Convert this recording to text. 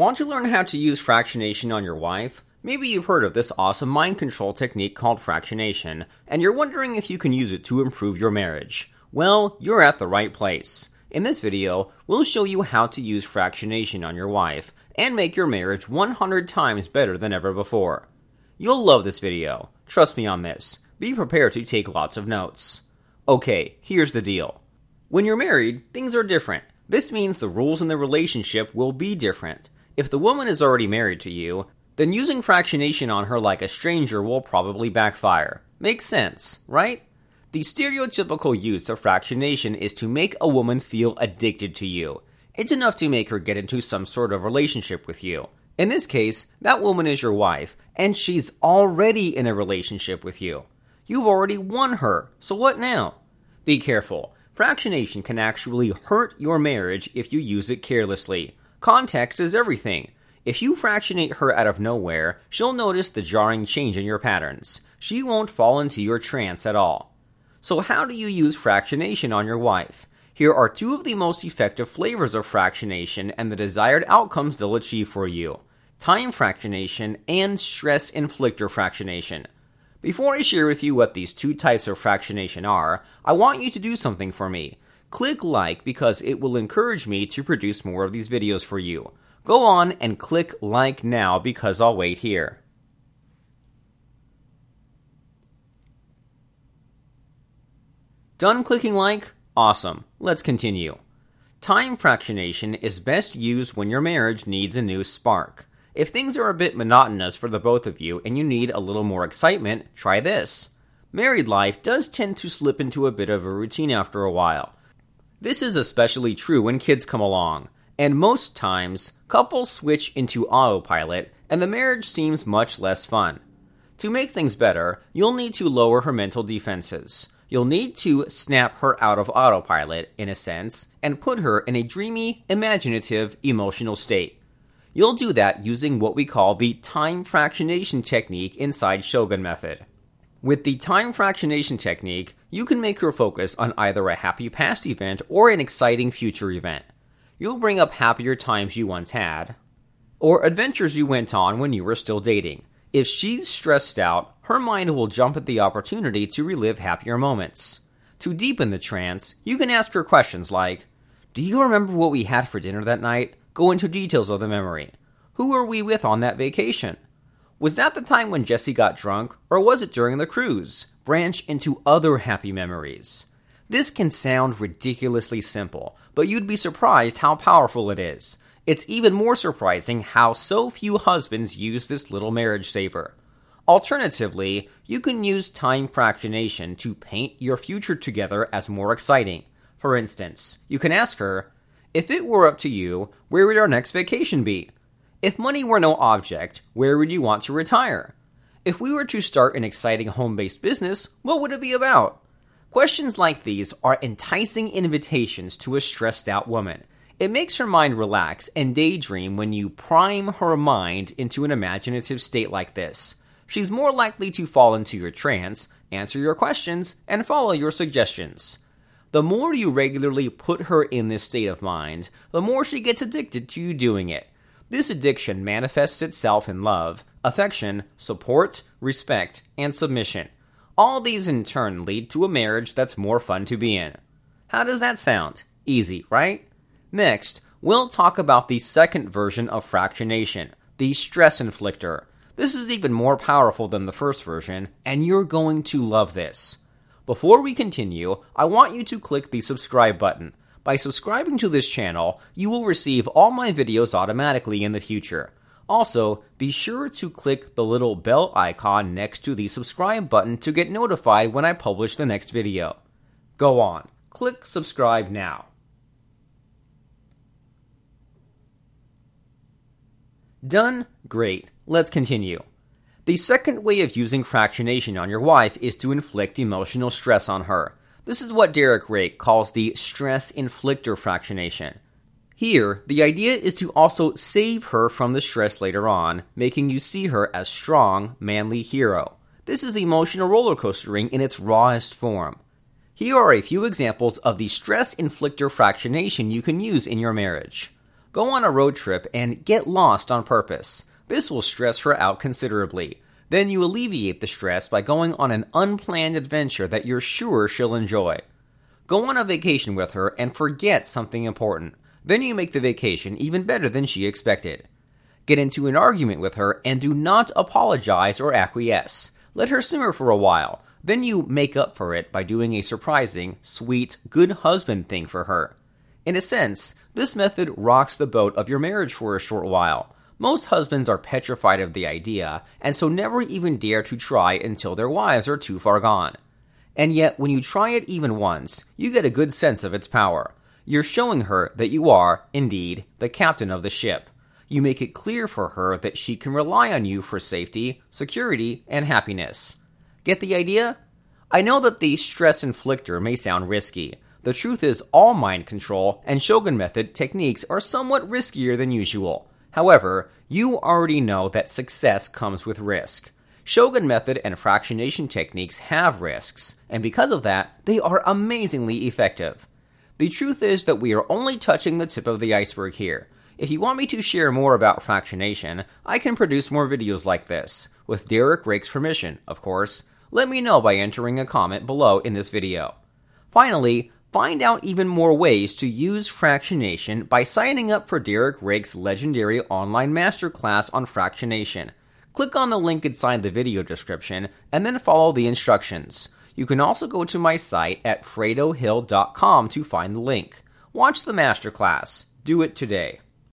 Want to learn how to use fractionation on your wife? Maybe you've heard of this awesome mind control technique called fractionation, and you're wondering if you can use it to improve your marriage. Well, you're at the right place. In this video, we'll show you how to use fractionation on your wife and make your marriage 100 times better than ever before. You'll love this video. Trust me on this. Be prepared to take lots of notes. Okay, here's the deal. When you're married, things are different. This means the rules in the relationship will be different. If the woman is already married to you, then using fractionation on her like a stranger will probably backfire. Makes sense, right? The stereotypical use of fractionation is to make a woman feel addicted to you. It's enough to make her get into some sort of relationship with you. In this case, that woman is your wife, and she's already in a relationship with you. You've already won her, so what now? Be careful. Fractionation can actually hurt your marriage if you use it carelessly. Context is everything. If you fractionate her out of nowhere, she'll notice the jarring change in your patterns. She won't fall into your trance at all. So, how do you use fractionation on your wife? Here are two of the most effective flavors of fractionation and the desired outcomes they'll achieve for you time fractionation and stress inflictor fractionation. Before I share with you what these two types of fractionation are, I want you to do something for me. Click like because it will encourage me to produce more of these videos for you. Go on and click like now because I'll wait here. Done clicking like? Awesome. Let's continue. Time fractionation is best used when your marriage needs a new spark. If things are a bit monotonous for the both of you and you need a little more excitement, try this. Married life does tend to slip into a bit of a routine after a while. This is especially true when kids come along, and most times, couples switch into autopilot and the marriage seems much less fun. To make things better, you'll need to lower her mental defenses. You'll need to snap her out of autopilot, in a sense, and put her in a dreamy, imaginative, emotional state. You'll do that using what we call the time fractionation technique inside Shogun Method. With the time fractionation technique, you can make your focus on either a happy past event or an exciting future event. You'll bring up happier times you once had, or adventures you went on when you were still dating. If she's stressed out, her mind will jump at the opportunity to relive happier moments. To deepen the trance, you can ask her questions like Do you remember what we had for dinner that night? Go into details of the memory. Who were we with on that vacation? Was that the time when Jesse got drunk, or was it during the cruise? Branch into other happy memories. This can sound ridiculously simple, but you'd be surprised how powerful it is. It's even more surprising how so few husbands use this little marriage saver. Alternatively, you can use time fractionation to paint your future together as more exciting. For instance, you can ask her, If it were up to you, where would our next vacation be? If money were no object, where would you want to retire? If we were to start an exciting home based business, what would it be about? Questions like these are enticing invitations to a stressed out woman. It makes her mind relax and daydream when you prime her mind into an imaginative state like this. She's more likely to fall into your trance, answer your questions, and follow your suggestions. The more you regularly put her in this state of mind, the more she gets addicted to you doing it. This addiction manifests itself in love, affection, support, respect, and submission. All these in turn lead to a marriage that's more fun to be in. How does that sound? Easy, right? Next, we'll talk about the second version of fractionation, the stress inflictor. This is even more powerful than the first version, and you're going to love this. Before we continue, I want you to click the subscribe button. By subscribing to this channel, you will receive all my videos automatically in the future. Also, be sure to click the little bell icon next to the subscribe button to get notified when I publish the next video. Go on, click subscribe now. Done? Great. Let's continue. The second way of using fractionation on your wife is to inflict emotional stress on her. This is what Derek Rake calls the stress inflictor fractionation. Here, the idea is to also save her from the stress later on, making you see her as strong, manly hero. This is emotional roller coastering in its rawest form. Here are a few examples of the stress inflictor fractionation you can use in your marriage. Go on a road trip and get lost on purpose. This will stress her out considerably. Then you alleviate the stress by going on an unplanned adventure that you're sure she'll enjoy. Go on a vacation with her and forget something important. Then you make the vacation even better than she expected. Get into an argument with her and do not apologize or acquiesce. Let her simmer for a while. Then you make up for it by doing a surprising, sweet, good husband thing for her. In a sense, this method rocks the boat of your marriage for a short while. Most husbands are petrified of the idea, and so never even dare to try until their wives are too far gone. And yet, when you try it even once, you get a good sense of its power. You're showing her that you are, indeed, the captain of the ship. You make it clear for her that she can rely on you for safety, security, and happiness. Get the idea? I know that the stress inflictor may sound risky. The truth is, all mind control and Shogun method techniques are somewhat riskier than usual. However, you already know that success comes with risk. Shogun method and fractionation techniques have risks, and because of that, they are amazingly effective. The truth is that we are only touching the tip of the iceberg here. If you want me to share more about fractionation, I can produce more videos like this, with Derek Rake's permission, of course. Let me know by entering a comment below in this video. Finally, Find out even more ways to use fractionation by signing up for Derek Rake's legendary online masterclass on fractionation. Click on the link inside the video description and then follow the instructions. You can also go to my site at fredohill.com to find the link. Watch the masterclass. Do it today.